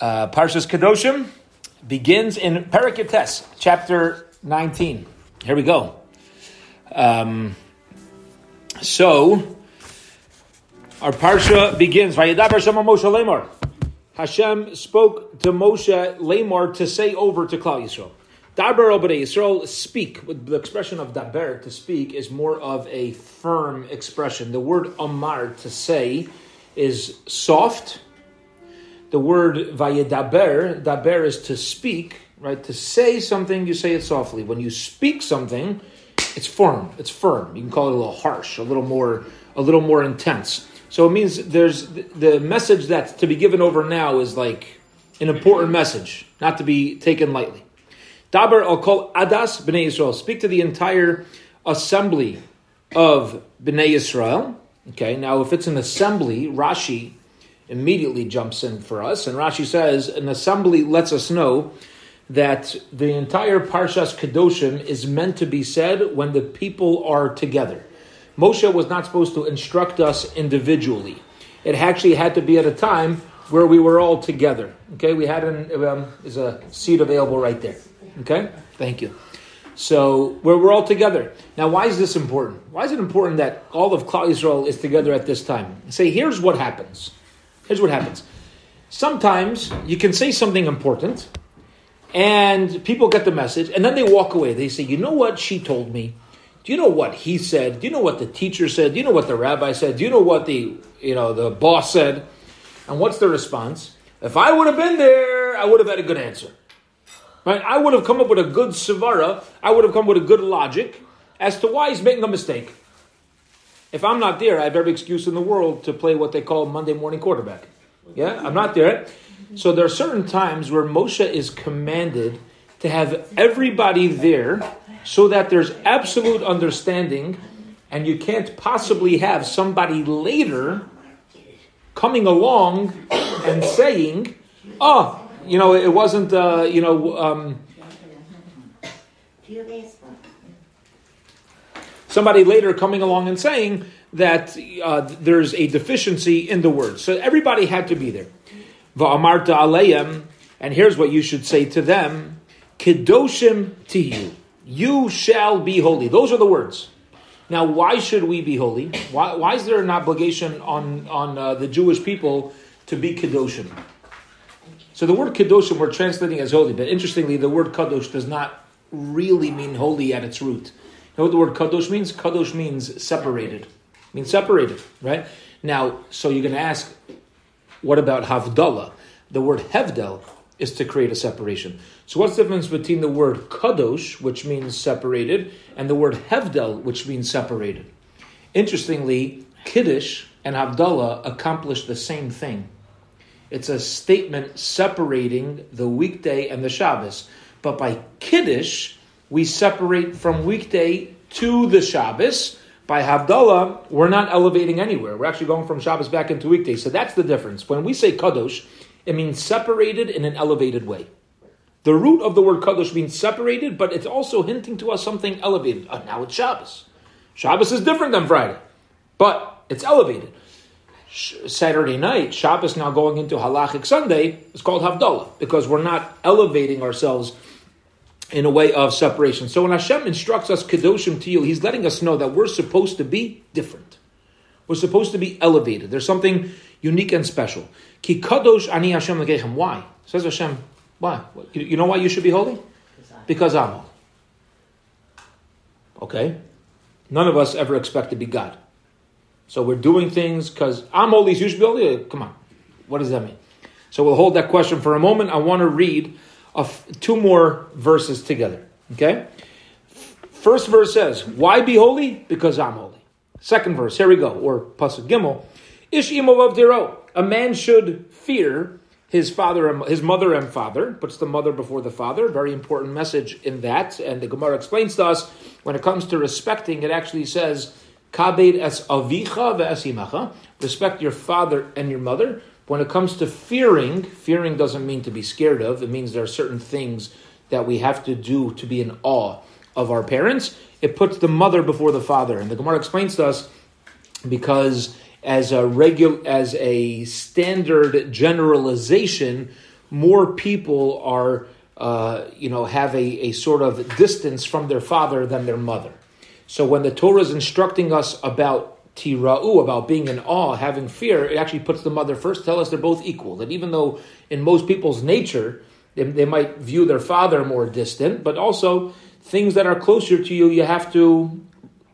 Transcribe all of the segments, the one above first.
Uh, Parshas Kedoshim begins in Perikates, chapter 19. Here we go. Um, so, our Parsha begins. Hashem spoke to Moshe Lemor to say over to Klal Yisrael. Daber Obadei Yisrael, speak. With the expression of daber, to speak, is more of a firm expression. The word amar, to say, is soft the word vayedaber, daber is to speak, right? To say something, you say it softly. When you speak something, it's firm. It's firm. You can call it a little harsh, a little more, a little more intense. So it means there's the message that's to be given over now is like an important message, not to be taken lightly. Daber I'll call adas bnei Yisrael. Speak to the entire assembly of bnei Yisrael. Okay, now if it's an assembly, Rashi immediately jumps in for us. And Rashi says, an assembly lets us know that the entire Parshas Kedoshim is meant to be said when the people are together. Moshe was not supposed to instruct us individually. It actually had to be at a time where we were all together. Okay, we had an um, is a seat available right there. Okay, thank you. So where we're all together. Now, why is this important? Why is it important that all of Klal Yisrael is together at this time? Say, here's what happens. Here's what happens. Sometimes you can say something important, and people get the message, and then they walk away. They say, "You know what she told me? Do you know what he said? Do you know what the teacher said? Do you know what the rabbi said? Do you know what the you know the boss said?" And what's the response? If I would have been there, I would have had a good answer. Right? I would have come up with a good savara. I would have come with a good logic as to why he's making a mistake. If I'm not there, I have every excuse in the world to play what they call Monday morning quarterback. Yeah, I'm not there. So there are certain times where Moshe is commanded to have everybody there so that there's absolute understanding and you can't possibly have somebody later coming along and saying, oh, you know, it wasn't, uh, you know, um, somebody later coming along and saying that uh, there's a deficiency in the word. So everybody had to be there. Va'amarta aleyem, and here's what you should say to them: Kedoshim to you, you shall be holy. Those are the words. Now, why should we be holy? Why, why is there an obligation on on uh, the Jewish people to be kedoshim? So the word kedoshim we're translating as holy, but interestingly, the word kadosh does not really mean holy at its root know what the word kadosh means? Kadosh means separated. It means separated, right? Now, so you're going to ask, what about havdalah? The word hevdel is to create a separation. So what's the difference between the word kadosh, which means separated, and the word hevdel, which means separated? Interestingly, kiddush and havdalah accomplish the same thing. It's a statement separating the weekday and the Shabbos. But by kiddush, we separate from weekday to the Shabbos. By Havdalah, we're not elevating anywhere. We're actually going from Shabbos back into weekday. So that's the difference. When we say Kadosh, it means separated in an elevated way. The root of the word Kadosh means separated, but it's also hinting to us something elevated. Uh, now it's Shabbos. Shabbos is different than Friday, but it's elevated. Saturday night, Shabbos now going into Halachic Sunday, is called Havdalah because we're not elevating ourselves in a way of separation. So when Hashem instructs us kedoshim to you, He's letting us know that we're supposed to be different. We're supposed to be elevated. There's something unique and special. Ki kadosh ani Hashem lekechem. Why? Says Hashem. Why? You know why you should be holy? Because I'm holy. Okay. None of us ever expect to be God. So we're doing things because I'm holy, you should be holy. Come on. What does that mean? So we'll hold that question for a moment. I want to read of two more verses together. Okay? First verse says, Why be holy? Because I'm holy. Second verse, here we go, or Pasuk Gimel. Ish imolav diro. A man should fear his father and his mother and father, puts the mother before the father. Very important message in that. And the Gemara explains to us when it comes to respecting, it actually says, Kabed es avicha ve'esimacha. Respect your father and your mother. When it comes to fearing, fearing doesn't mean to be scared of. It means there are certain things that we have to do to be in awe of our parents. It puts the mother before the father. And the Gemara explains to us because as a regular as a standard generalization, more people are, uh, you know, have a, a sort of distance from their father than their mother. So when the Torah is instructing us about tira'u, about being in awe, having fear, it actually puts the mother first. Tell us they're both equal. That even though in most people's nature, they, they might view their father more distant, but also things that are closer to you, you have to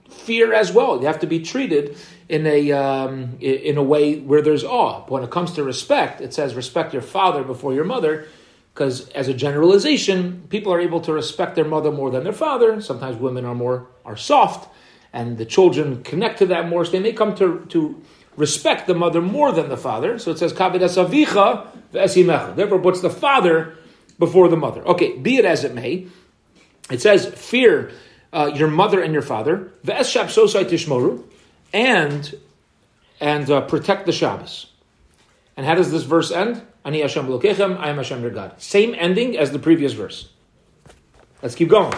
fear as well. You have to be treated in a um, in a way where there's awe. When it comes to respect, it says respect your father before your mother, because as a generalization, people are able to respect their mother more than their father. Sometimes women are more are soft, and the children connect to that more, so they may come to to respect the mother more than the father. So it says kavidas avicha. Therefore, puts the father before the mother. Okay, be it as it may, it says fear uh, your mother and your father, tishmoru, and and uh, protect the Shabbos. And how does this verse end? Ani Hashem Lokechem, I am Hashem your God. Same ending as the previous verse. Let's keep going.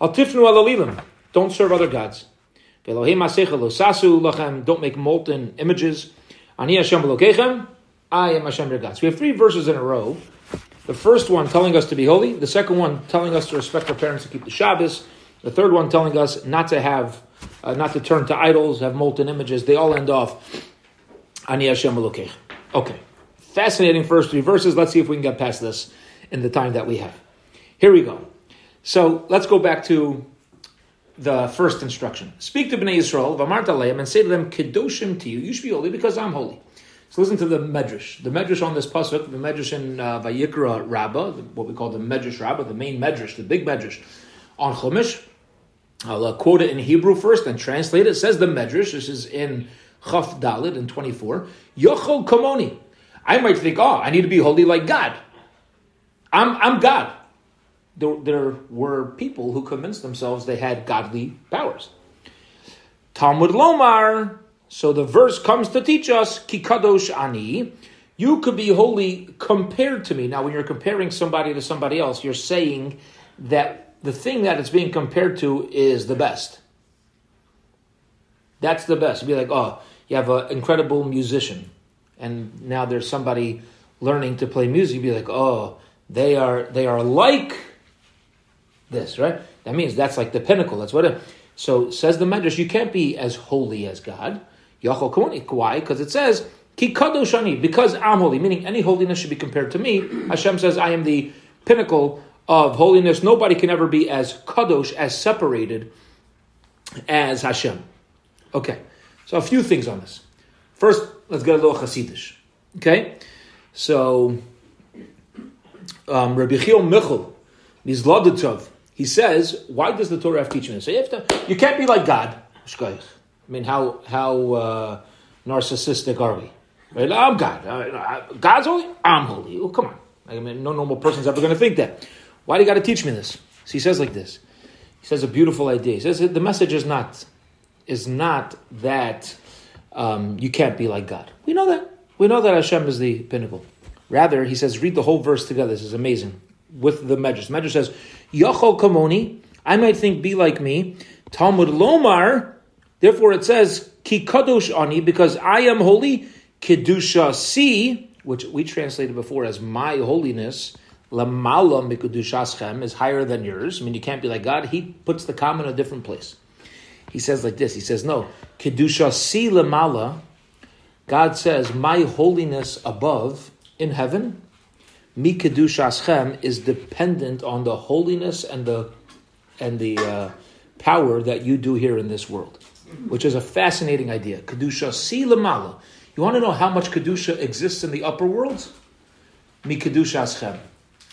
Al tifnu. Don't serve other gods. Don't make molten images. Ani I am Hashem your God. So we have three verses in a row. The first one telling us to be holy. The second one telling us to respect our parents and keep the Shabbos. The third one telling us not to have, uh, not to turn to idols, have molten images. They all end off, Ani Hashem Okay, fascinating first three verses. Let's see if we can get past this in the time that we have. Here we go. So let's go back to the first instruction. Speak to Bnei Yisrael, Vamarta Leim, and say to them, Kedoshim to you. You should be holy because I'm holy. So listen to the Medrash. The Medrash on this pasuk, the Medrash in uh, Vayikra Rabbah, what we call the Medrash Rabbah, the main Medrash, the big Medrash on Chumash. I'll uh, quote it in Hebrew first and translate it. It says the Medrash, this is in Chaf Daled in 24. Yochol Kamoni. I might think, oh, I need to be holy like God. I'm, I'm God. There, there were people who convinced themselves they had godly powers. Talmud Lomar. So the verse comes to teach us, Kikadosh Ani. You could be holy compared to me. Now, when you're comparing somebody to somebody else, you're saying that the thing that it's being compared to is the best. That's the best. You'd be like, oh, you have an incredible musician, and now there's somebody learning to play music. You'd be like, oh, they are they are like this, right? That means that's like the pinnacle. That's what it. So says the Medrash, you can't be as holy as God. Yachol Kamoni. Why? Because it says Ki Kadoshani, because I'm holy, meaning any holiness should be compared to me. Hashem says, I am the pinnacle of holiness. Nobody can ever be as kadosh, as separated as Hashem. Okay, so a few things on this. First, let's get a little Hasidish. Okay, so um, Rabbi Chil Michal, Mizladitov, he says, why does the Torah have teaching this? So you, have to, you can't be like God. I mean, how how uh, narcissistic are we? Right? I'm God. God's holy. I'm holy. Come on. I mean, no normal person's ever going to think that. Why do you got to teach me this? So he says like this. He says a beautiful idea. He says the message is not is not that um, you can't be like God. We know that. We know that Hashem is the pinnacle. Rather, he says, read the whole verse together. This is amazing. With the Medrash. Medrash says, Yachol Kamoni, I might think be like me. Talmud Lomar, therefore it says, Ki Kadosh Ani, because I am holy. Kedusha Si, which we translated before as my holiness. Lamala mikudushaschem is higher than yours. I mean, you can't be like God. He puts the common in a different place. He says like this. He says, no, kedusha si lamala. God says, my holiness above in heaven, mi kedushaschem is dependent on the holiness and the and the uh, power that you do here in this world, which is a fascinating idea. Kedusha si lamala. You want to know how much kedusha exists in the upper worlds? Mi kedushaschem.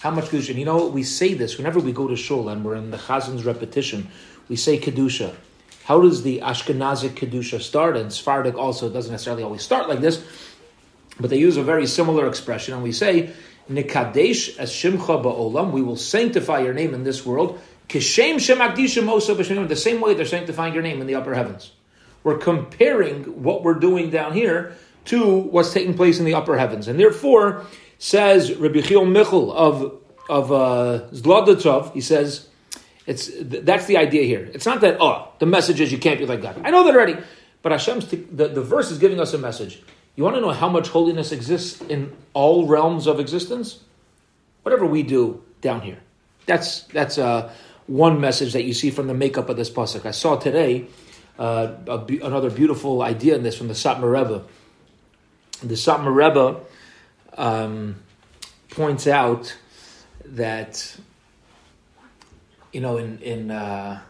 How much kedusha? And you know, we say this whenever we go to shul and we're in the chazan's repetition. We say kedusha. How does the Ashkenazic kedusha start? And Sephardic also doesn't necessarily always start like this, but they use a very similar expression, and we say nikadesh as shimcha ba'olam. We will sanctify your name in this world. Kishem shemakdishim osa The same way they're sanctifying your name in the upper heavens. We're comparing what we're doing down here to what's taking place in the upper heavens, and therefore says Rabbi Chil Michal of of uh, he says it's that's the idea here. It's not that oh the message is you can't be like God. I know that already, but Hashem's t- the, the verse is giving us a message. You want to know how much holiness exists in all realms of existence? whatever we do down here. That's that's uh, one message that you see from the makeup of this pasuk. I saw today uh, another beautiful idea in this from the Satmar Rebbe. The Satmar Rebbe um, points out that you know in in uh,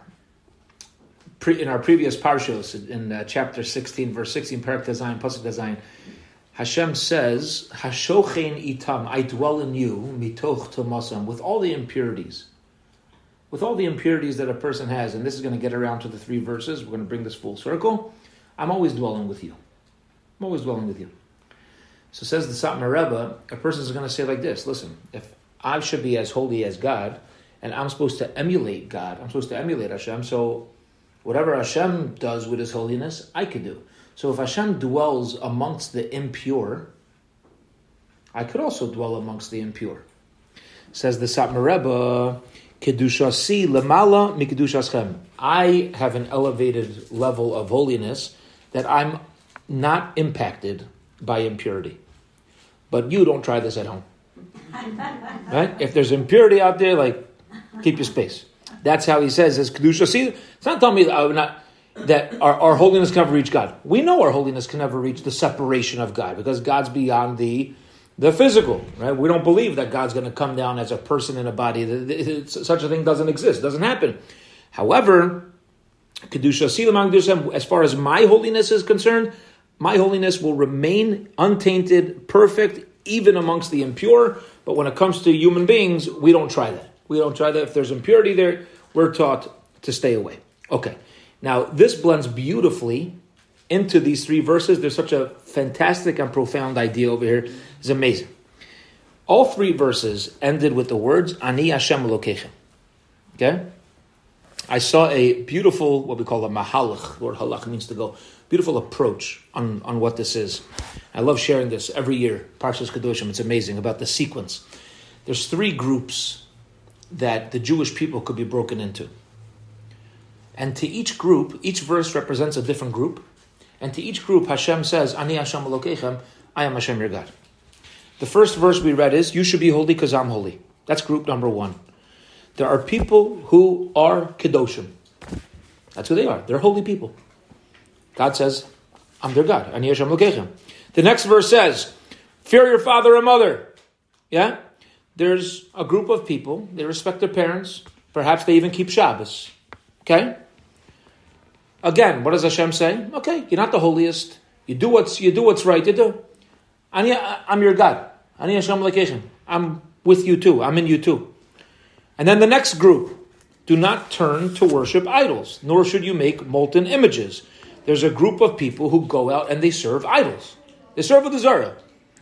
pre, in our previous parshos in uh, chapter sixteen, verse sixteen, parak tes zayin, pasuk tes zayin. Hashem says, "Hashochein itam, I dwell in you, mitoch tomasam, with all the impurities, with all the impurities that a person has." And this is going to get around to the three verses. We're going to bring this full circle. I'm always dwelling with you. I'm always dwelling with you. So says the Satmar Rebbe, a person is going to say like this: Listen, if I should be as holy as God, and I'm supposed to emulate God, I'm supposed to emulate Hashem. So whatever Hashem does with His holiness, I could do. So if Hashem dwells amongst the impure, I could also dwell amongst the impure. Says the Satmar Rebbe, Kedushasi lemala mikedushaschem. I have an elevated level of holiness that I'm not impacted by impurity. But you don't try this at home. right? If there's impurity out there, like keep your space. That's how he says as kedusha. See, it's not telling me that I'm not that our, our holiness can never reach God. We know our holiness can never reach the separation of God because God's beyond the the physical, right? We don't believe that God's going to come down as a person in a body. Such a thing doesn't exist, doesn't happen. However, kedusha silam kedusha as far as my holiness is concerned, my holiness will remain untainted, perfect, even amongst the impure. But when it comes to human beings, we don't try that. We don't try that. If there's impurity there, we're taught to stay away. Okay. Now, this blends beautifully into these three verses. There's such a fantastic and profound idea over here. It's amazing. All three verses ended with the words Ani Hashem Elokechem. Okay? I saw a beautiful, what we call a mahalach, Lord halach means to go, beautiful approach on, on what this is. I love sharing this every year, Parshas Kedoshim. It's amazing about the sequence. There's three groups that the Jewish people could be broken into. And to each group, each verse represents a different group. And to each group, Hashem says, Ani Hashem Elokechem, I am Hashem your God. The first verse we read is, You should be holy because I'm holy. That's group number one. There are people who are Kedoshim. That's who they are. They're holy people. God says, I'm their God. Ani Hashem Elokechem. The next verse says, Fear your father and mother. Yeah? There's a group of people, they respect their parents. Perhaps they even keep Shabbos. Okay? Again, what does Hashem say? Okay, you're not the holiest. You do what's you do what's right. You do. I'm your God. I'm with you too. I'm in you too. And then the next group. Do not turn to worship idols, nor should you make molten images. There's a group of people who go out and they serve idols. They serve the Zara.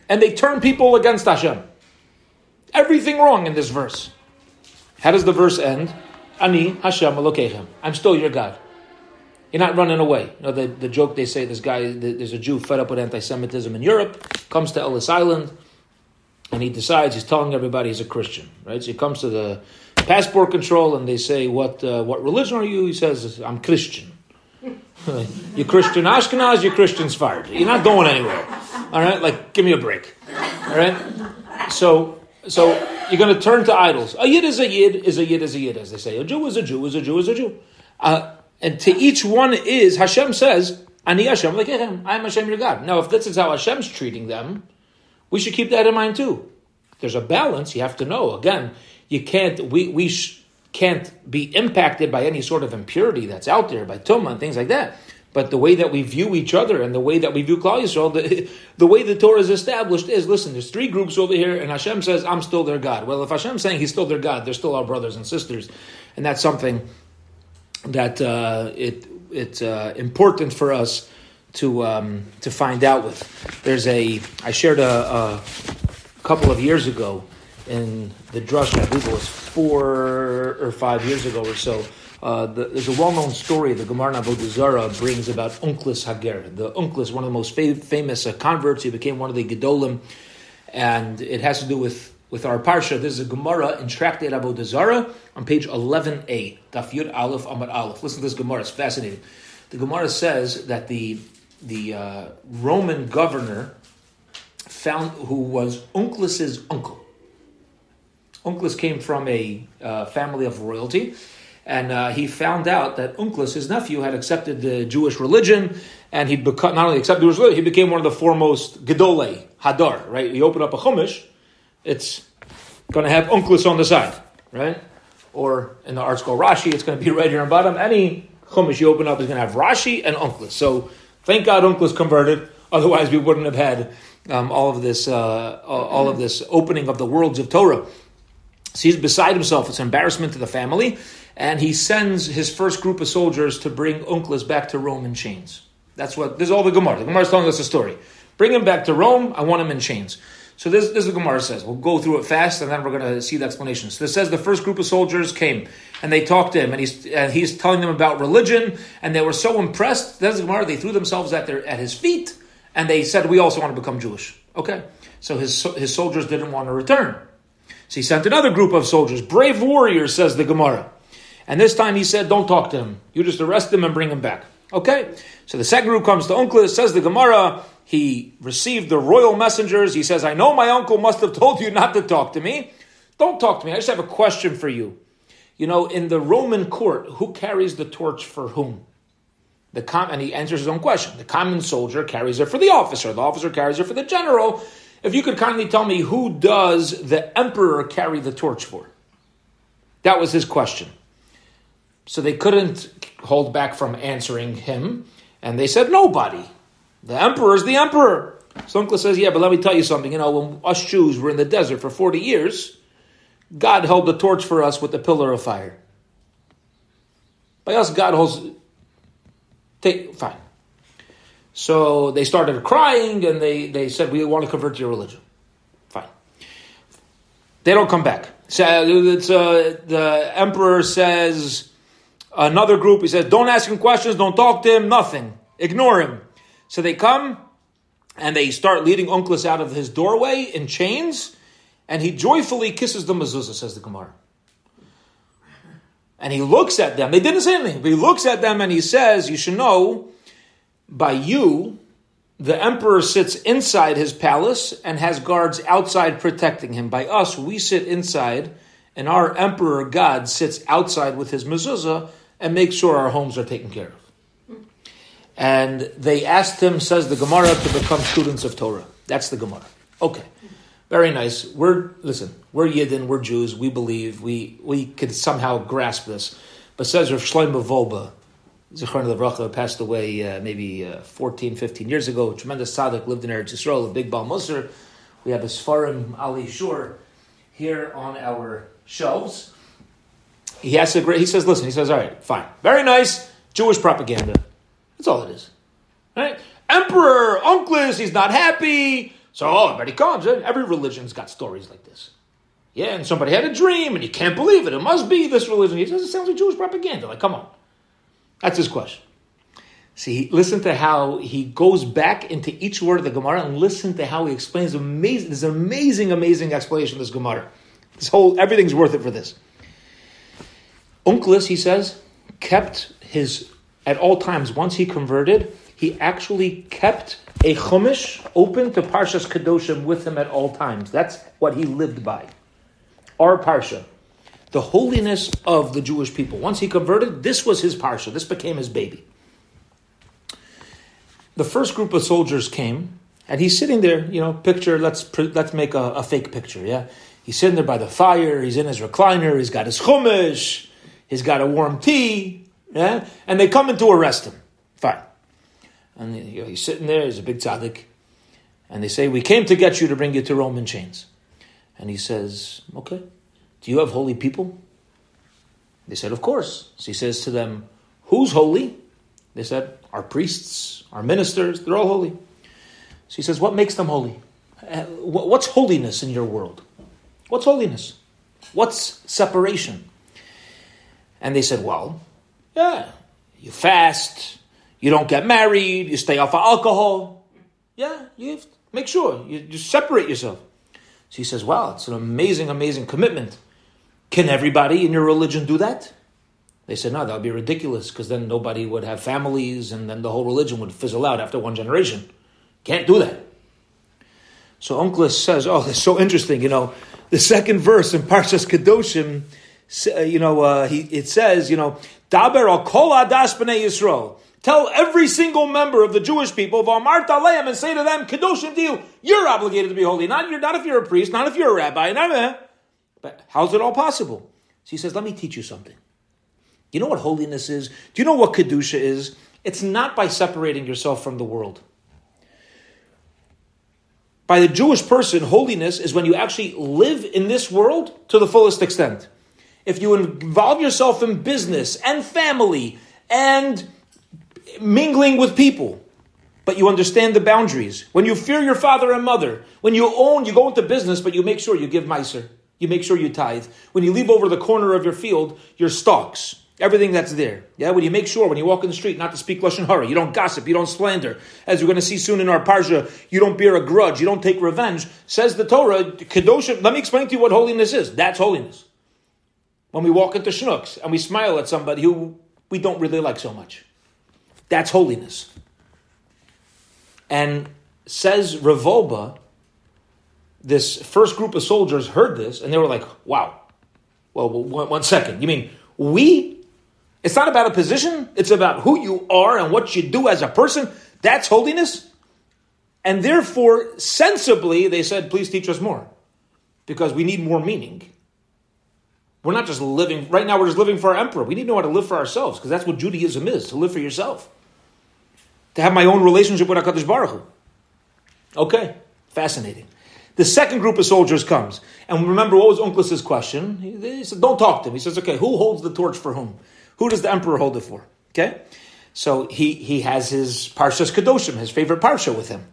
And they turn people against Hashem. Everything wrong in this verse. How does the verse end? Ani Hashem Elokechem. I'm still your God. You're not running away. You know, the, the joke they say this guy, there's a Jew fed up with anti Semitism in Europe, comes to Ellis Island, and he decides he's telling everybody he's a Christian, right? So he comes to the passport control and they say, What, uh, what religion are you? He says, I'm Christian. you Christian Ashkenaz, you Christian Sfarad. You're not going anywhere. All right? Like, give me a break. All right? So, so you're going to turn to idols. A yid is a yid, is a yid, is a yid, as they say. A Jew is a Jew, is a Jew, is a Jew. Uh, and to each one is, Hashem says, Ani Hashem like I am Hashem your God. Now, if this is how Hashem's treating them, we should keep that in mind too. There's a balance. You have to know. Again, you can't. We we sh- can't be impacted by any sort of impurity that's out there, by tumah and things like that. But the way that we view each other and the way that we view Klal Yisrael, the, the way the Torah is established is: listen, there's three groups over here, and Hashem says, "I'm still their God." Well, if Hashem's saying He's still their God, they're still our brothers and sisters, and that's something that uh, it it's uh, important for us to um, to find out with. There's a I shared a, a couple of years ago in the drush. I believe it was four or five years ago or so. Uh, the, there's a well-known story the Gemara Avodah brings about Onkelos HaGer. The Unclus, one of the most fa- famous uh, converts, he became one of the Gedolim, and it has to do with with our parsha. This is a Gemara in Tractate Avodah Zarah on page 11a, Daf Yud Aleph Amud Aleph. Listen to this Gemara; it's fascinating. The Gemara says that the the uh, Roman governor found who was Onkelos's uncle. Onkelos came from a uh, family of royalty, and uh, he found out that Onkelos, his nephew, had accepted the Jewish religion, and he'd become not only accepted the Jewish religion, he became one of the foremost Gedolei HaDor. Right? He opened up a Chumash, it's going to have Onkelos on the side, right? Or in the ArtScroll Rashi, it's going to be right here on bottom. Any Chumash you open up is going to have Rashi and Onkelos. So thank God Onkelos converted. Otherwise, we wouldn't have had um, all of this, uh, all of this opening of the worlds of Torah. So he's beside himself. It's an embarrassment to the family, and he sends his first group of soldiers to bring Onkelos back to Rome in chains. That's what this is all the Gemara. The Gemara is telling us a story. Bring him back to Rome. I want him in chains. So this, this is what Gemara says. We'll go through it fast, and then we're going to see the explanation. So this says the first group of soldiers came, and they talked to him, and he's and he's telling them about religion, and they were so impressed. That's Gemara. They threw themselves at their at his feet, and they said, "We also want to become Jewish." Okay, so his his soldiers didn't want to return, so he sent another group of soldiers, brave warriors, says the Gemara, and this time he said, "Don't talk to him. You just arrest him and bring him back." Okay, so the second group comes to Onkelos, says the Gemara he received the royal messengers. He says, I know my uncle must have told you not to talk to me. Don't talk to me. I just have a question for you. You know, in the Roman court, who carries the torch for whom? The com- and he answers his own question. The common soldier carries it for the officer. The officer carries it for the general. If you could kindly tell me who does the emperor carry the torch for? That was his question. So they couldn't hold back from answering him, and they said nobody. The emperor is the emperor. So Uncle says, yeah, but let me tell you something. You know, when us Jews were in the desert for 40 years, God held the torch for us with the pillar of fire. By us, God holds. Take, fine. So they started crying and they, they said, We want to convert to your religion. Fine. They don't come back. So uh, the emperor says, another group, he says, Don't ask him questions, don't talk to him, nothing. Ignore him. So they come and they start leading Onkelos out of his doorway in chains, and he joyfully kisses the mezuzah, says the Gemara. And he looks at them. They didn't say anything, but he looks at them and he says, You should know, by you, the emperor sits inside his palace and has guards outside protecting him. By us, we sit inside, and our emperor God sits outside with his mezuzah and make sure our homes are taken care of and they asked him, says the Gemara, to become students of Torah. That's the Gemara. Okay, very nice. We're listen. We're Yidden. We're Jews. We believe. We we could somehow grasp this. But says Rav Shlomo Wolbe, Zichron Levracha, passed away uh, maybe uh, 14, 15 years ago. Tremendous tzaddik, lived in Eretz Yisrael, a big Baal Musar. We have a Sfarim Alei Shur here on our shelves. He has a great. He says, "Listen." He says, "All right, fine, very nice Jewish propaganda." That's all it is. Right? Emperor, Onkelos, he's not happy. So oh, everybody comes. Every religion's got stories like this. Yeah, and somebody had a dream and you can't believe it. It must be this religion. He says it sounds like Jewish propaganda. Like, come on. That's his question. See, listen to how he goes back into each word of the Gemara and listen to how he explains amazing this amazing, amazing explanation of this Gemara. This whole everything's worth it for this. Onkelos, he says, kept his at all times, once he converted, he actually kept a chumash open to Parshas Kedoshim with him at all times. That's what he lived by. Our Parsha. The holiness of the Jewish people. Once he converted, this was his Parsha. This became his baby. The first group of soldiers came, and he's sitting there, you know, picture, let's, let's make a, a fake picture, yeah? He's sitting there by the fire, he's in his recliner, he's got his chumash, he's got a warm tea, yeah? And they come in to arrest him. Fine. And you know, he's sitting there, he's a big tzaddik. And they say, We came to get you to bring you to Roman chains. And he says, Okay. Do you have holy people? They said, Of course. So he says to them, Who's holy? They said, Our priests, our ministers, they're all holy. So he says, What makes them holy? Uh, what's holiness in your world? What's holiness? What's separation? And they said, Well, yeah. You fast, you don't get married, you stay off of alcohol. Yeah, you have to make sure you, you separate yourself. So he says, Wow, it's an amazing, amazing commitment. Can everybody in your religion do that? They said, No, that would be ridiculous because then nobody would have families and then the whole religion would fizzle out after one generation. Can't do that. So Onkelos says, Oh, that's so interesting. You know, the second verse in Parshas Kedoshim, you know, uh, he, it says, you know, Daber al kol adas b'nei Yisrael. Tell every single member of the Jewish people, V'amart aleim, and say to them, Kedoshim to you, you're obligated to be holy. Not, you're, not if you're a priest, not if you're a rabbi, not, but how's it all possible? So he says, let me teach you something. You know what holiness is? Do you know what Kedusha is? It's not by separating yourself from the world. By the Jewish person, holiness is when you actually live in this world to the fullest extent. If you involve yourself in business and family and mingling with people, but you understand the boundaries. When you fear your father and mother, when you own, you go into business, but you make sure you give maaser. You make sure you tithe. When you leave over the corner of your field, your stalks, everything that's there. Yeah, when you make sure when you walk in the street not to speak lashon hara, you don't gossip, you don't slander. As we're going to see soon in our parsha, you don't bear a grudge, you don't take revenge. Says the Torah, kedoshim. Let me explain to you what holiness is. That's holiness. When we walk into schnooks and we smile at somebody who we don't really like so much, that's holiness. And says Rav Wolbe, this first group of soldiers heard this and they were like, wow. Well, one, second. You mean we? It's not about a position, it's about who you are and what you do as a person. That's holiness. And therefore, sensibly, they said, please teach us more because we need more meaning. We're not just living, right now, we're just living for our emperor. We need to know how to live for ourselves because that's what Judaism is to live for yourself. To have my own relationship with HaKadosh Baruch Hu. Okay, fascinating. The second group of soldiers comes. And remember, what was Onkelos' question? He, he, said, don't talk to him. He says, okay, who holds the torch for whom? Who does the emperor hold it for? Okay? So he, he has his Parshas Kedoshim, his favorite Parsha with him.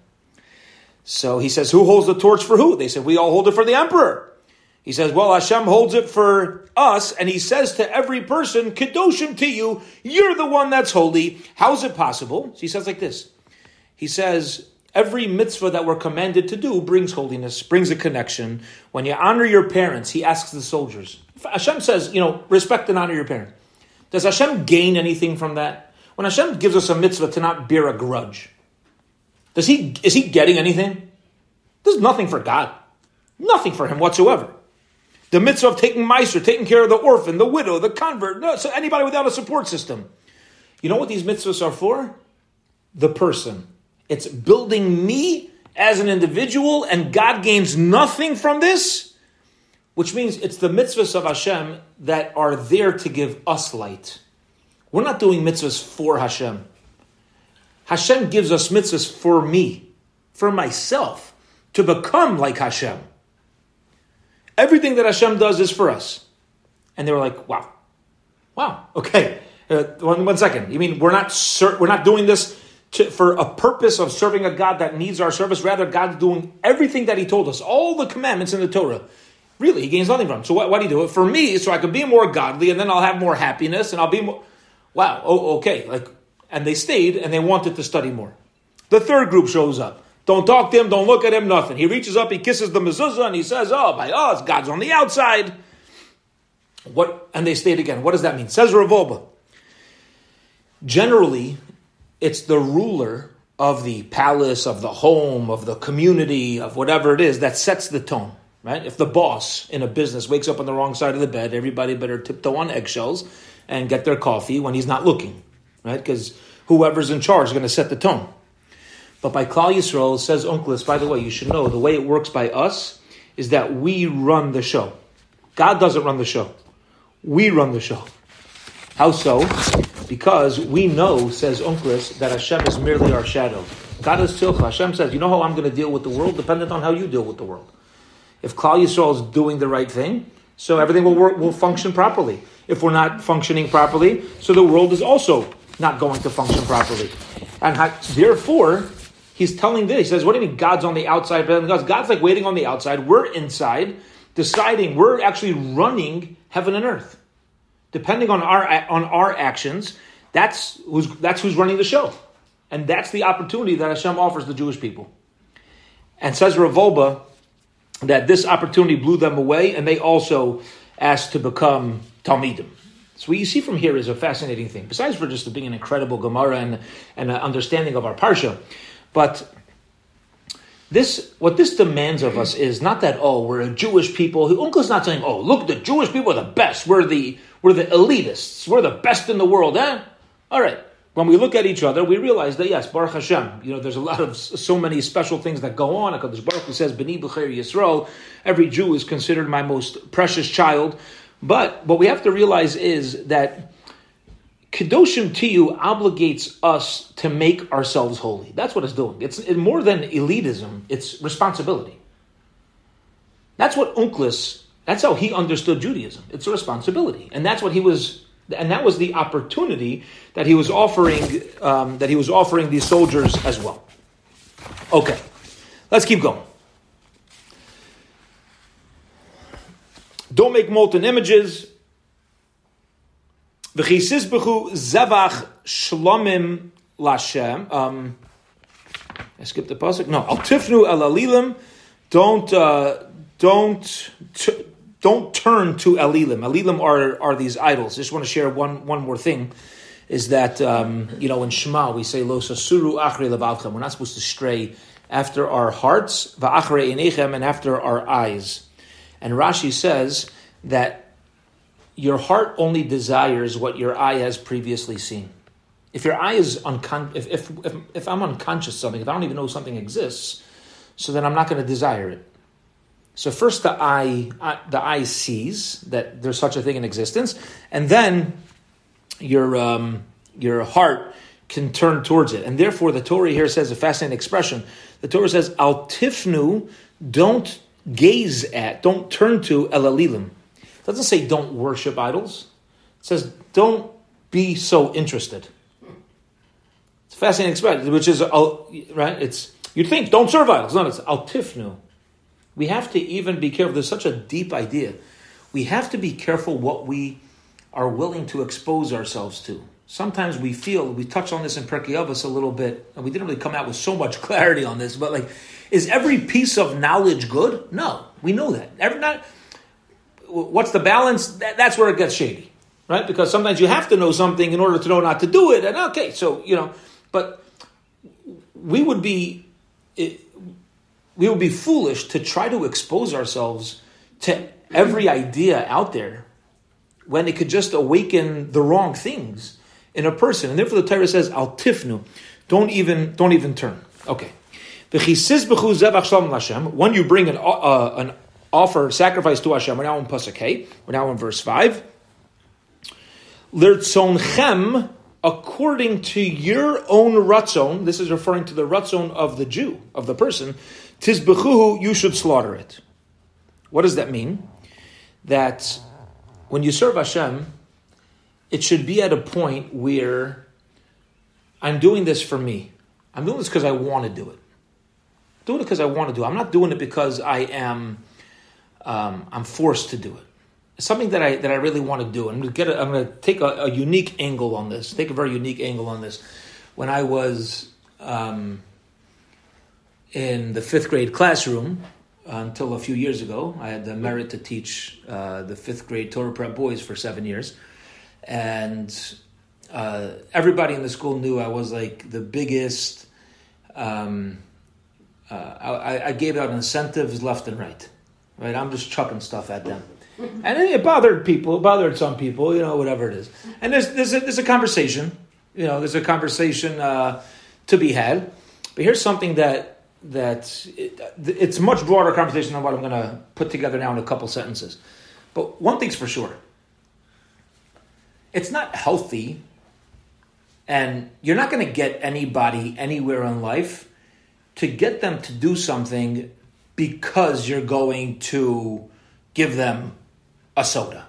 So he says, who holds the torch for who? They said, we all hold it for the emperor. He says, well, Hashem holds it for us, and he says to every person, Kedoshim to you, you're the one that's holy. How's it possible? So he says like this. He says, Every mitzvah that we're commanded to do brings holiness, brings a connection. When you honor your parents, he asks the soldiers. Hashem says, you know, respect and honor your parents. Does Hashem gain anything from that? When Hashem gives us a mitzvah to not bear a grudge, does he is he getting anything? There's nothing for God. Nothing for him whatsoever. The mitzvah of taking maaser, taking care of the orphan, the widow, the convert, no, so anybody without a support system. You know what these mitzvahs are for? The person it's building me as an individual, and God gains nothing from this, which means it's the mitzvahs of Hashem that are there to give us light. We're not doing mitzvahs for Hashem. Hashem gives us mitzvahs for me, for myself, to become like Hashem. Everything that Hashem does is for us. And they were like, wow, wow, okay. Uh, one, one second. You mean we're not we're not doing this to, for a purpose of serving a God that needs our service. Rather, God's doing everything that He told us, all the commandments in the Torah. Really, He gains nothing from. It. So why, why do you do it? For me, so I could be more godly, and then I'll have more happiness, and I'll be more. Wow. Oh, okay. Like, and they stayed, and they wanted to study more. The third group shows up. Don't talk to him. Don't look at him. Nothing. He reaches up. He kisses the mezuzah, and he says, "Oh, by us, oh, God's on the outside." What? And they stayed again. What does that mean? Says Rav Wolbe. Generally, it's the ruler of the palace, of the home, of the community, of whatever it is that sets the tone. Right? If the boss in a business wakes up on the wrong side of the bed, everybody better tiptoe on eggshells and get their coffee when he's not looking, right? Because whoever's in charge is going to set the tone. But by Klal Yisrael, says Onkelos, by the way, you should know the way it works by us is that we run the show. God doesn't run the show. We run the show. How so? Because we know, says Onkelos, that Hashem is merely our shadow. God is Tzilcha. Hashem says, you know how I'm going to deal with the world? Dependent on how you deal with the world. If Klal Yisrael is doing the right thing, so everything will work, will function properly. If we're not functioning properly, so the world is also not going to function properly. And therefore, he's telling this. He says, what do you mean God's on the outside? Because God's like waiting on the outside. We're inside, deciding, we're actually running heaven and earth depending on our on our actions, that's who's that's who's running the show, and that's the opportunity that Hashem offers the Jewish people. And says Rav Wolbe that this opportunity blew them away, and they also asked to become talmidim. So what you see from here is a fascinating thing. Besides for just being an incredible Gemara and and an understanding of our parsha, but this what this demands of us is not that oh we're a Jewish people. Uncle's not saying oh look the Jewish people are the best. We're the we're the elitists. We're the best in the world. Eh? All right. When we look at each other, we realize that yes, Baruch Hashem. You know, there's a lot of so many special things that go on. Because Baruch Hu says, "B'ni b'cher Yisrael." Every Jew is considered my most precious child. But what we have to realize is that Kedoshim Tiyu obligates us to make ourselves holy. That's what it's doing. It's more than elitism, it's responsibility. That's what Onkelos, that's how he understood Judaism. It's a responsibility. And that's what he was, and that was the opportunity that he was offering, um, that he was offering these soldiers as well. Okay, let's keep going. Don't make molten images. V'chisizbechu zevach shlomim lashem. Um, I skipped the pasuk. No, al tifnu el alilim. Don't uh, don't t- don't turn to alilim. Alilim are are these idols. Just want to share one one more thing. Is that um, you know in Shema we say lo sasuru achre levavchem. We're not supposed to stray after our hearts, va'achre inechem, and after our eyes. And Rashi says that your heart only desires what your eye has previously seen. If your eye is uncon- if, if, if, if I'm unconscious something, if I don't even know something exists, so then I'm not going to desire it. So first the eye, uh, the eye sees that there's such a thing in existence, and then your um, your heart can turn towards it. And therefore, the Torah here says a fascinating expression. The Torah says, "Al tifnu," don't gaze at, don't turn to elalilim. It doesn't say don't worship idols. It says don't be so interested. It's fascinating expression, which is uh, right. It's you'd think don't serve idols. No, it's al tifnu. We have to even be careful. There's such a deep idea. We have to be careful what we are willing to expose ourselves to. Sometimes we feel we touched on this in Pirkei Avos a little bit, and we didn't really come out with so much clarity on this. But like, is every piece of knowledge good? No, we know that. Every not what's the balance? That, that's where it gets shady, right? Because sometimes you have to know something in order to know not to do it. And okay, so you know, but we would be we would be foolish to try to expose ourselves to every idea out there when it could just awaken the wrong things in a person. And therefore, the Torah says, "Al tifnu." Don't even don't even turn. Okay. When you bring an, uh, an offer sacrifice to Hashem. We're now in Pasuk Hey. We're now in verse 5. Lirtzonchem, according to your own ratzon, this is referring to the ratzon of the Jew, of the person, tizbechuhu, you should slaughter it. What does that mean? That when you serve Hashem, it should be at a point where I'm doing this for me. I'm doing this because I want to do it. Doing it because I want to do it. I'm not doing it because I am um, I'm forced to do it. It's something that I that I really want to do. I'm to get. A, I'm to take a, a, unique angle on this. Take a very unique angle on this. When I was um, in the fifth grade classroom until a few years ago, I had the merit to teach uh, the fifth grade Torah prep boys for seven years, and uh, everybody in the school knew I was like the biggest. Um, uh, I, I, gave out incentives left and right right? I'm just chucking stuff at them. And it bothered people, it bothered some people, you know, whatever it is. And there's, there's, a, there's a conversation, you know, there's a conversation uh, to be had. But here's something that, that it, it's a much broader conversation than what I'm going to put together now in a couple sentences. But one thing's for sure it's not healthy, and you're not going to get anybody anywhere in life to get them to do something because you're going to give them a soda,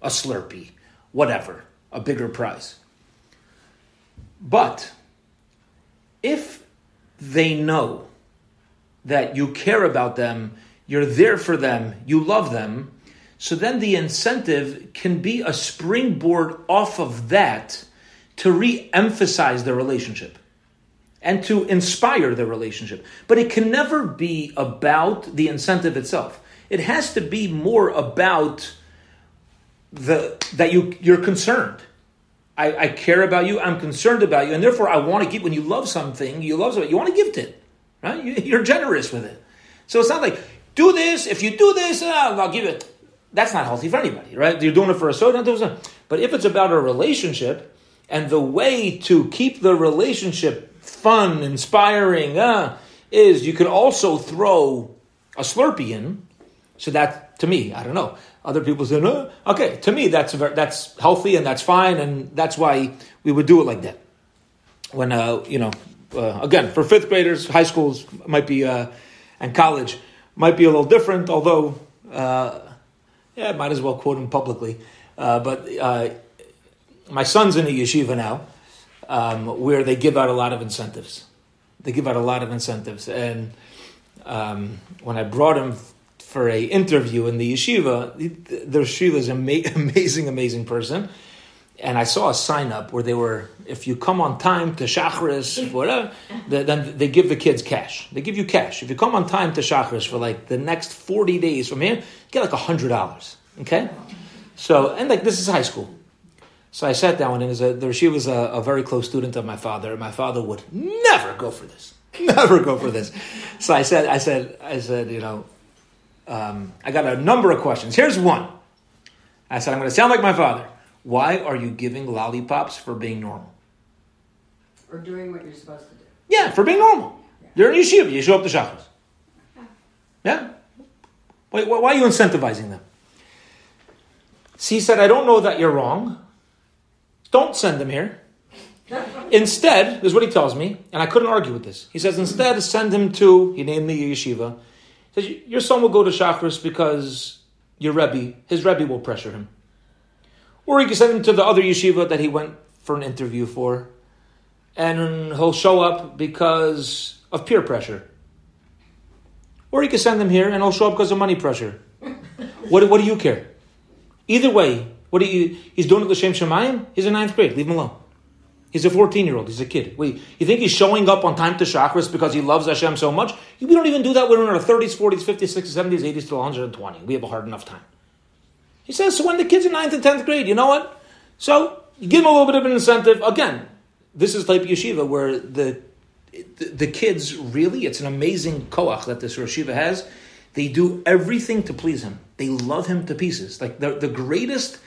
a Slurpee, whatever, a bigger prize. But if they know that you care about them, you're there for them, you love them, so then the incentive can be a springboard off of that to re emphasize the relationship and to inspire the relationship. But it can never be about the incentive itself. It has to be more about the that you you're concerned. I, I care about you. I'm concerned about you, and therefore I want to give. When you love something, you love something. You want to give it. right? You, are generous with it. So it's not like, do this, if you do this, uh, I'll give it. That's not healthy for anybody, right? You're doing it for a soda, but if it's about a relationship and the way to keep the relationship fun, inspiring, uh, is you could also throw a Slurpee in. So that, to me, I don't know. Other people say, no. okay, to me, that's that's healthy and that's fine, and that's why we would do it like that. When, uh, you know, uh, again, for fifth graders, high schools might be, uh, and college might be a little different, although, uh, yeah, might as well quote him publicly. Uh, but uh, my son's in a yeshiva now, um, where they give out a lot of incentives. They give out a lot of incentives, and um, when I brought him for a interview in the yeshiva, the yeshiva is an amazing, amazing person. And I saw a sign up where they were, if you come on time to Shachris, whatever, then they give the kids cash. They give you cash. If you come on time to Shachris for like the next 40 days from here, get like $100. Okay? So, and like this is high school. So I sat down and a, she was a, a, very close student of my father. And My father would never go for this, never go for this. So I said, I said, I said, you know, um, I got a number of questions. Here's one. I said, I'm going to sound like my father. Why are you giving lollipops for being normal? Or doing what you're supposed to do. Yeah, for being normal. Yeah. You're in yeshiva. You show up to shachris. Yeah. Why, why are you incentivizing them? So he said, I don't know that you're wrong. Don't send them here. Instead, this is what he tells me, and I couldn't argue with this. He says, instead, send him to, he named me a yeshiva. He says, your son will go to Shachris because your Rebbe, his Rebbe will pressure him. Or he can send him to the other yeshiva that he went for an interview for, and he'll show up because of peer pressure. Or he can send him here and he'll show up because of money pressure. what, what do you care? Either way, what do you? He's doing it l'shem shemayim. He's in ninth grade. Leave him alone. He's a 14 year old. He's a kid. Wait, you think he's showing up on time to shachris because he loves Hashem so much? We don't even do that we're in our 30s, 40s, 50s, 60s, 70s, 80s to 120. We have a hard enough time. He says, so when the kid's in ninth and 10th grade, you know what? So you give him a little bit of an incentive. Again, this is type yeshiva where the, the, the kids really, it's an amazing koach that this yeshiva has. They do everything to please him. They love him to pieces. Like the, the greatest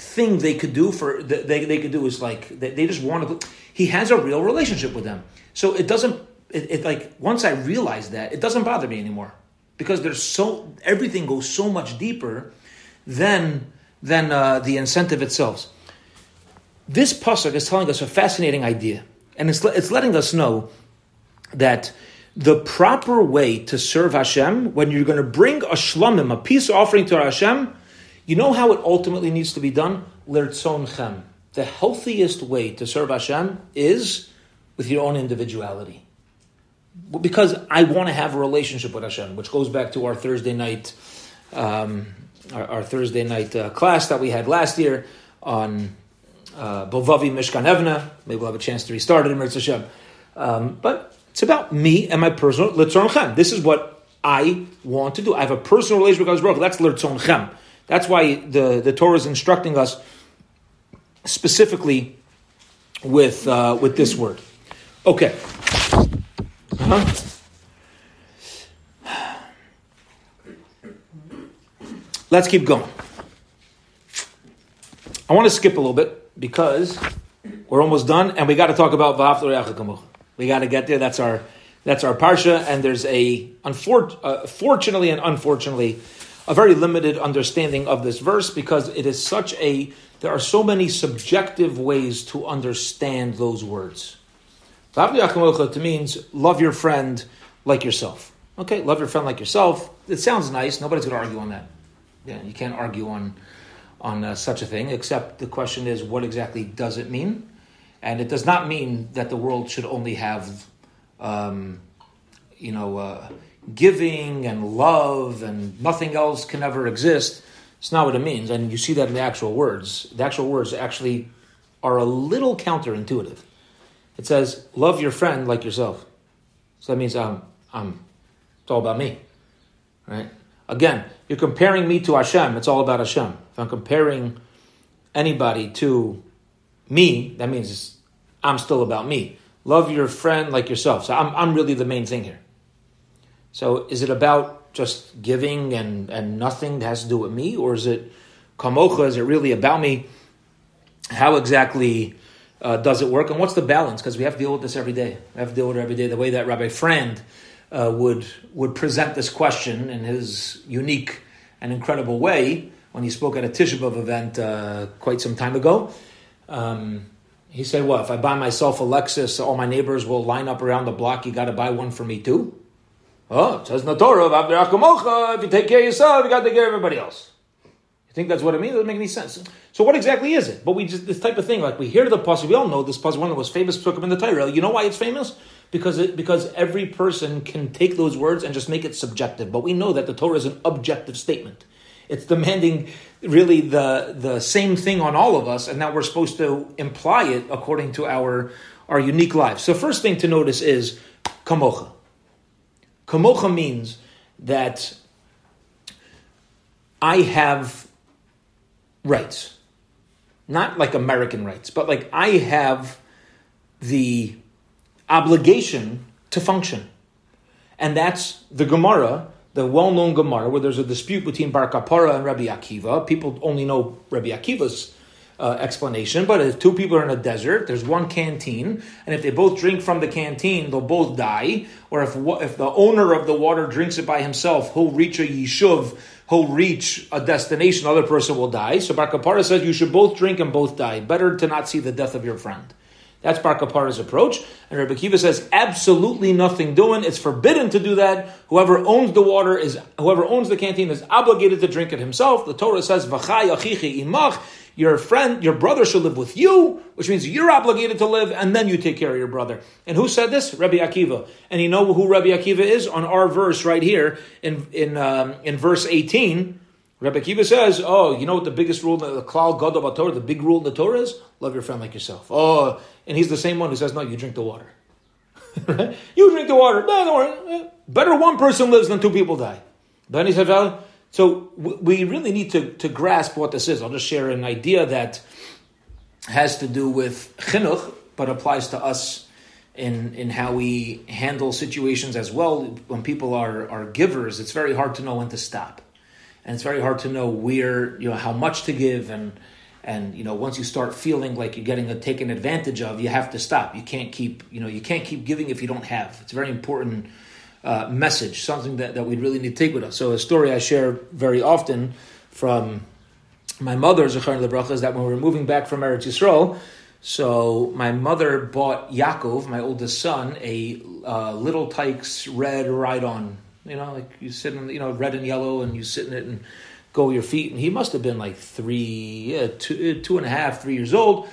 thing they could do for they, they could do is like they, they just want to. He has a real relationship with them, so it doesn't. It, it like once I realize that, it doesn't bother me anymore because there's so everything goes so much deeper than than uh, the incentive itself. This pasuk is telling us a fascinating idea, and it's it's letting us know that the proper way to serve Hashem when you're going to bring a shlamim, a peace offering to Hashem, you know how it ultimately needs to be done? Lirtzon chem. The healthiest way to serve Hashem is with your own individuality. Because I want to have a relationship with Hashem, which goes back to our Thursday night, um, our, our, Thursday night uh, class that we had last year on uh, Bilvavi Mishkan Evneh. Maybe we'll have a chance to restart it in Mirz Hashem. Um, but it's about me and my personal Lirtzon Chem. This is what I want to do. I have a personal relationship with God. That's Lirtzon Chem. That's why the, the Torah is instructing us specifically with, uh, with this word. Okay. Uh-huh. Let's keep going. I want to skip a little bit because we're almost done and we got to talk about Va'af We got to get there. That's our that's our parsha, and there's a unfor- uh, fortunately and unfortunately a very limited understanding of this verse because it is such a there are so many subjective ways to understand those words. To means love your friend like yourself. Okay, love your friend like yourself. It sounds nice. Nobody's going to argue on that. Yeah, you can't argue on on uh, such a thing. Except the question is, what exactly does it mean? And it does not mean that the world should only have, um, you know, uh, giving and love and nothing else can ever exist. It's not what it means. And you see that in the actual words. The actual words actually are a little counterintuitive. It says, love your friend like yourself. So that means I'm, I'm, it's all about me. Right? Again, you're comparing me to Hashem. It's all about Hashem. If I'm comparing anybody to me, that means I'm still about me. Love your friend like yourself. So I'm, I'm really the main thing here. So is it about just giving and, and nothing that has to do with me? Or is it kamocha? Is it really about me? How exactly uh, does it work? And what's the balance? Because we have to deal with this every day. We have to deal with it every day. The way that Rabbi Friend uh, would, would present this question in his unique and incredible way when he spoke at a Tisha event uh, quite some time ago. Um, he said, "Well, if I buy myself a Lexus, all my neighbors will line up around the block. You got to buy one for me too." Oh, it says in the Torah, if you take care of yourself, you got to take care of everybody else. You think that's what it means? It doesn't make any sense. So what exactly is it? But we just this type of thing, like we hear the puzzle, we all know this puzzle, one of the most famous psukim in the Torah. You know why it's famous? Because it, because every person can take those words and just make it subjective. But we know that the Torah is an objective statement. It's demanding really the the same thing on all of us, and that we're supposed to imply it according to our our unique lives. So first thing to notice is kamocha. Kamocha means that I have rights. Not like American rights, but like I have the obligation to function. And that's the Gemara, the well known Gemara, where there's a dispute between Bar Kapara and Rabbi Akiva. People only know Rabbi Akiva's uh, explanation, but if two people are in a desert, there's one canteen, and if they both drink from the canteen, they'll both die. Or if if the owner of the water drinks it by himself, he'll reach a yishuv, he'll reach a destination, other person will die. So Bar Kapara says you should both drink and both die. Better to not see the death of your friend. That's Bar Kapara's approach. And Rabbi Kiva says absolutely nothing doing. It's forbidden to do that. Whoever owns the water is whoever owns the canteen is obligated to drink it himself. The Torah says imach. Your friend, your brother should live with you, which means you're obligated to live, and then you take care of your brother. And who said this? Rabbi Akiva. And you know who Rabbi Akiva is on our verse right here in in um, in verse eighteen. Rabbi Akiva says, "Oh, you know what the biggest rule, the klal gadol Torah, the big rule in the Torah is: love your friend like yourself." Oh, and he's the same one who says, "No, you drink the water. you drink the water. Don't worry. Better one person lives than two people die." Then he said, well, "So we really need to to grasp what this is." I'll just share an idea that has to do with chinuch, but applies to us in in how we handle situations as well. When people are are givers, it's very hard to know when to stop and it's very hard to know where you know how much to give and and you know once you start feeling like you're getting a, taken advantage of you have to stop you can't keep you know you can't keep giving if you don't have it's very important uh, message something that, that we really need to take with us so a story i share very often from my mother's Zechar Lebracha is that when we were moving back from Eretz Yisrael, so my mother bought Yaakov, my oldest son, a uh, Little Tikes red ride-on you know, like you sit in, you know, red and yellow, and you sit in it and go your feet. And he must have been like three, yeah, two, two and a half, three years old.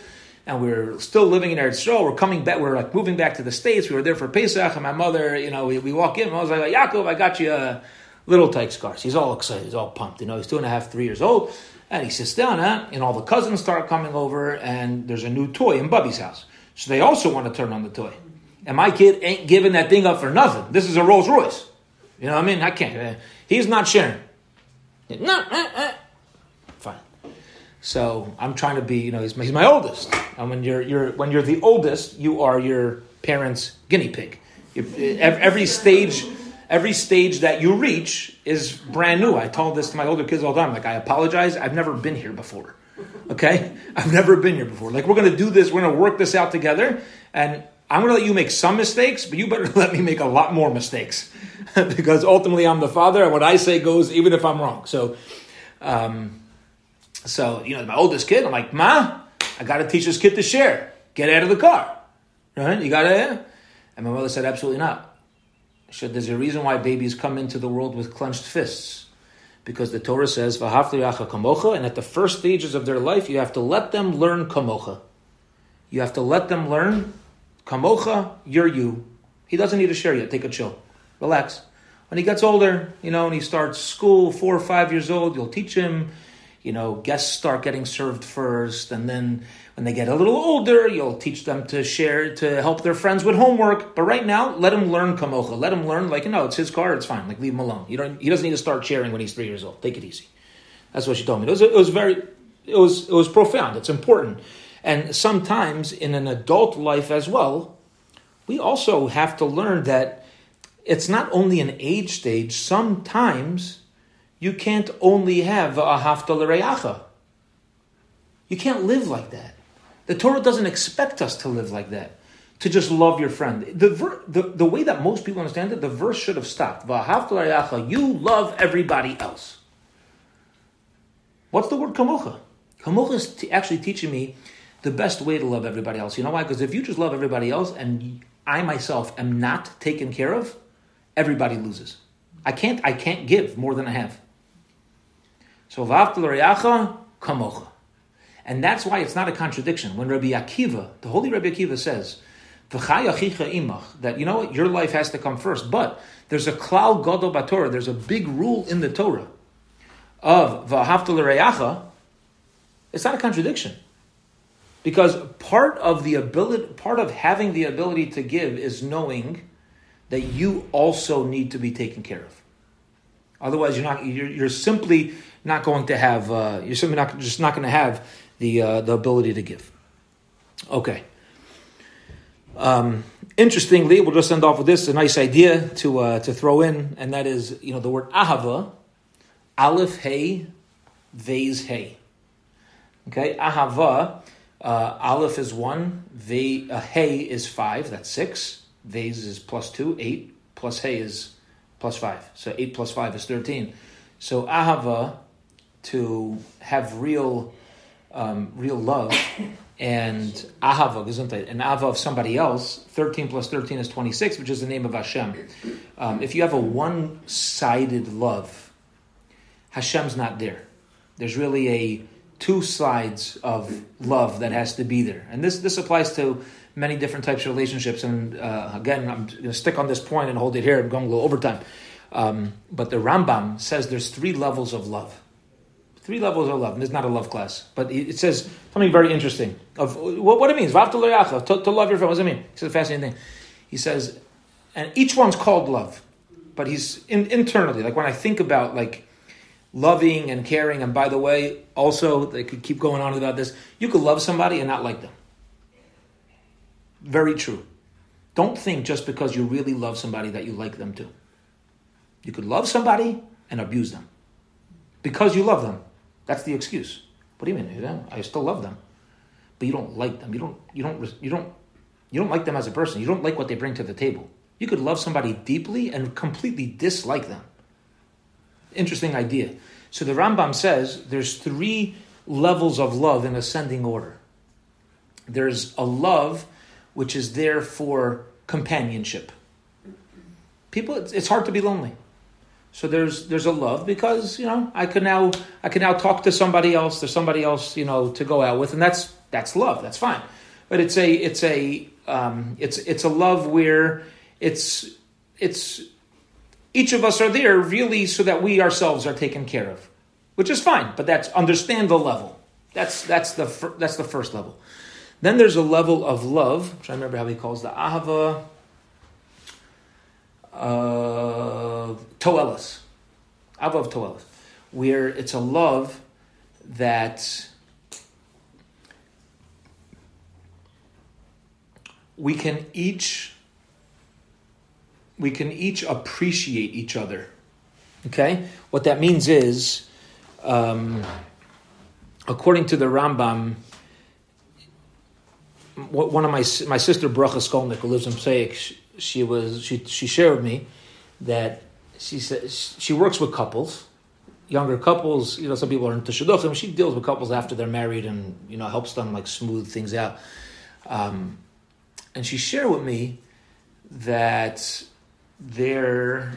And we are still living in Eretz Yisrael. We're coming back. We are like moving back to the states. We were there for Pesach, and my mother, you know, we, we walk in. I was like, Yaakov, I got you a Little Tikes car. He's all excited. He's all pumped. You know, he's two and a half, three years old. And he sits down, huh? and all the cousins start coming over, and there's a new toy in Bubby's house. So they also want to turn on the toy. And my kid ain't giving that thing up for nothing. This is a Rolls Royce. You know what I mean? I can't. Uh, he's not sharing. No, uh. So I'm trying to be. You know, he's, he's my oldest. And when you're you're when you're the oldest, you are your parents' guinea pig. Every stage, every stage that you reach is brand new. I told this to my older kids all the time. Like I apologize. I've never been here before. Okay, I've never been here before. Like we're going to do this. We're going to work this out together, and I'm going to let you make some mistakes, but you better let me make a lot more mistakes because ultimately I'm the father, and what I say goes even if I'm wrong. So, um, so you know, my oldest kid, I'm like, Ma, I got to teach this kid to share. Get out of the car, right? You got to. And my mother said, absolutely not. She said, there's a reason why babies come into the world with clenched fists. Because the Torah says, kamocha, and at the first stages of their life, you have to let them learn kamocha. You have to let them learn Kamocha, you're you. He doesn't need to share yet. Take a chill. Relax. When he gets older, you know, and he starts school, four or five years old, you'll teach him, you know, guests start getting served first. And then when they get a little older, you'll teach them to share, to help their friends with homework. But right now, let him learn Kamocha. Let him learn, like, you know, it's his car, it's fine. Like, leave him alone. You don't, he doesn't need to start sharing when he's three years old. Take it easy. That's what she told me. It was, it was very, it was, it was profound. It's important. And sometimes in an adult life as well, we also have to learn that it's not only an age stage. Sometimes you can't only have a haftal You can't live like that. The Torah doesn't expect us to live like that, to just love your friend. The, ver- the, the way that most people understand it, the verse should have stopped. You love everybody else. What's the word kamocha? Kamocha is t- actually teaching me the best way to love everybody else. You know why? Because if you just love everybody else and I myself am not taken care of, everybody loses. I can't I can't give more than I have. So v'avtal kamocha. And that's why it's not a contradiction. When Rabbi Akiva, the holy Rabbi Akiva says, imach, that you know what, your life has to come first. But there's a klal gadol batorah, there's a big rule in the Torah of v'ahavta It's not a contradiction. Because part of the ability, part of having the ability to give is knowing that you also need to be taken care of. Otherwise, you're not. You're, you're simply not going to have. Uh, you're simply not just not going to have the uh, the ability to give. Okay. Um, interestingly, we'll just end off with this a nice idea to uh, to throw in, and that is you know the word ahava, aleph hey, vase hey. Okay, ahava uh, aleph is one, ve, uh, hey is five, that's six. Vase is plus two, eight. Plus hey is plus five. So eight plus five is 13. So ahava, to have real, um, real love, and ahava, gesundheit, and ahava of somebody else, 13 plus 13 is 26, which is the name of Hashem. Um, if you have a one sided love, Hashem's not there. There's really a two sides of love that has to be there. And this, this applies to many different types of relationships. And uh, again, I'm going to stick on this point and hold it here. I'm going a little overtime. Um, but the Rambam says there's three levels of love. Three levels of love. And this not a love class, but it says something very interesting of what, what it means. To, to love your friend. What does it mean? It's a fascinating thing. He says, and each one's called love, but he's in, internally. Like when I think about like loving and caring. And by the way, also, they could keep going on about this. You could love somebody and not like them. Very true. Don't think just because you really love somebody that you like them too. You could love somebody and abuse them because you love them. That's the excuse. What do you mean? I still love them, but you don't like them. You don't. You don't. You don't. You don't like them as a person. You don't like what they bring to the table. You could love somebody deeply and completely dislike them interesting idea. So the Rambam says there's three levels of love in ascending order. There's a love which is there for companionship. People, it's, it's hard to be lonely. So there's there's a love because you know I can now I can now talk to somebody else. There's somebody else you know to go out with, and that's that's love. That's fine. But it's a it's a um, it's it's a love where it's it's each of us are there really so that we ourselves are taken care of, which is fine. But that's understand the level. That's that's the fir- that's the first level. Then there's a level of love, which I remember how he calls the ahava uh, toelis, of toelis, where it's a love that we can each we can each appreciate each other. Okay? What that means is, um, according to the Rambam, one of my my sister Bracha Skolnick, who lives in Passaic, she, was she she shared with me that she says she works with couples, younger couples. You know, some people are into shidduchim. She deals with couples after they're married and you know helps them like smooth things out. Um, and she shared with me that their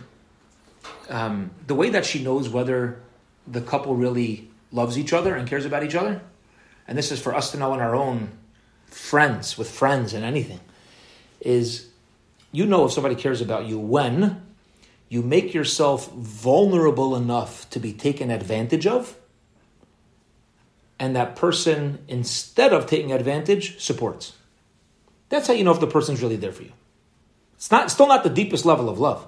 um, the way that she knows whether the couple really loves each other and cares about each other, and this is for us to know in our own friends, with friends and anything, is you know if somebody cares about you when you make yourself vulnerable enough to be taken advantage of, and that person, instead of taking advantage, supports. That's how you know if the person's really there for you. It's not still not the deepest level of love.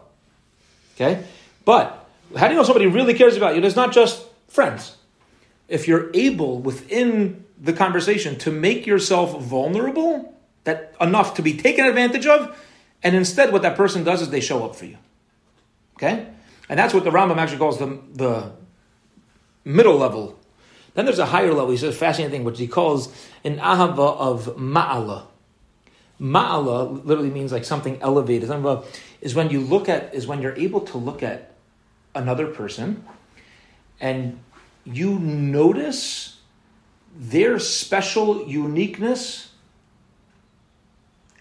Okay? But how do you know somebody really cares about you? It's not just friends. If you're able within the conversation to make yourself vulnerable, that enough to be taken advantage of, and instead what that person does is they show up for you. Okay? And that's what the Rambam actually calls the, the middle level. Then there's a higher level. He says a fascinating thing, which he calls an ahava of ma'ala. Ma'ala literally means like something elevated. Is when you look at is when you're able to look at another person and you notice their special uniqueness,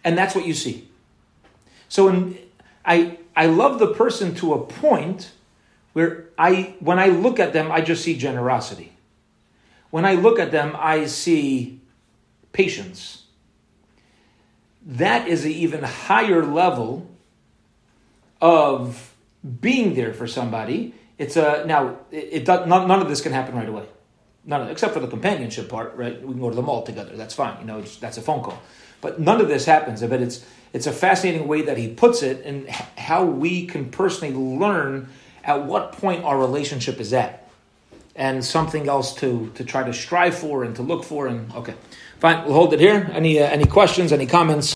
and that's what you see. So in, I I love the person to a point where I when I look at them, I just see generosity. When I look at them, I see patience. That is an even higher level of being there for somebody. It's a now it, it none, none of this can happen right away. None of, except for the companionship part, right? We can go to the mall together. That's fine. You know, that's a phone call. But none of this happens. But it's it's a fascinating way that he puts it, and how we can personally learn at what point our relationship is at, and something else to to try to strive for and to look for. And okay, fine, we'll hold it here. Any uh, any questions? Any comments?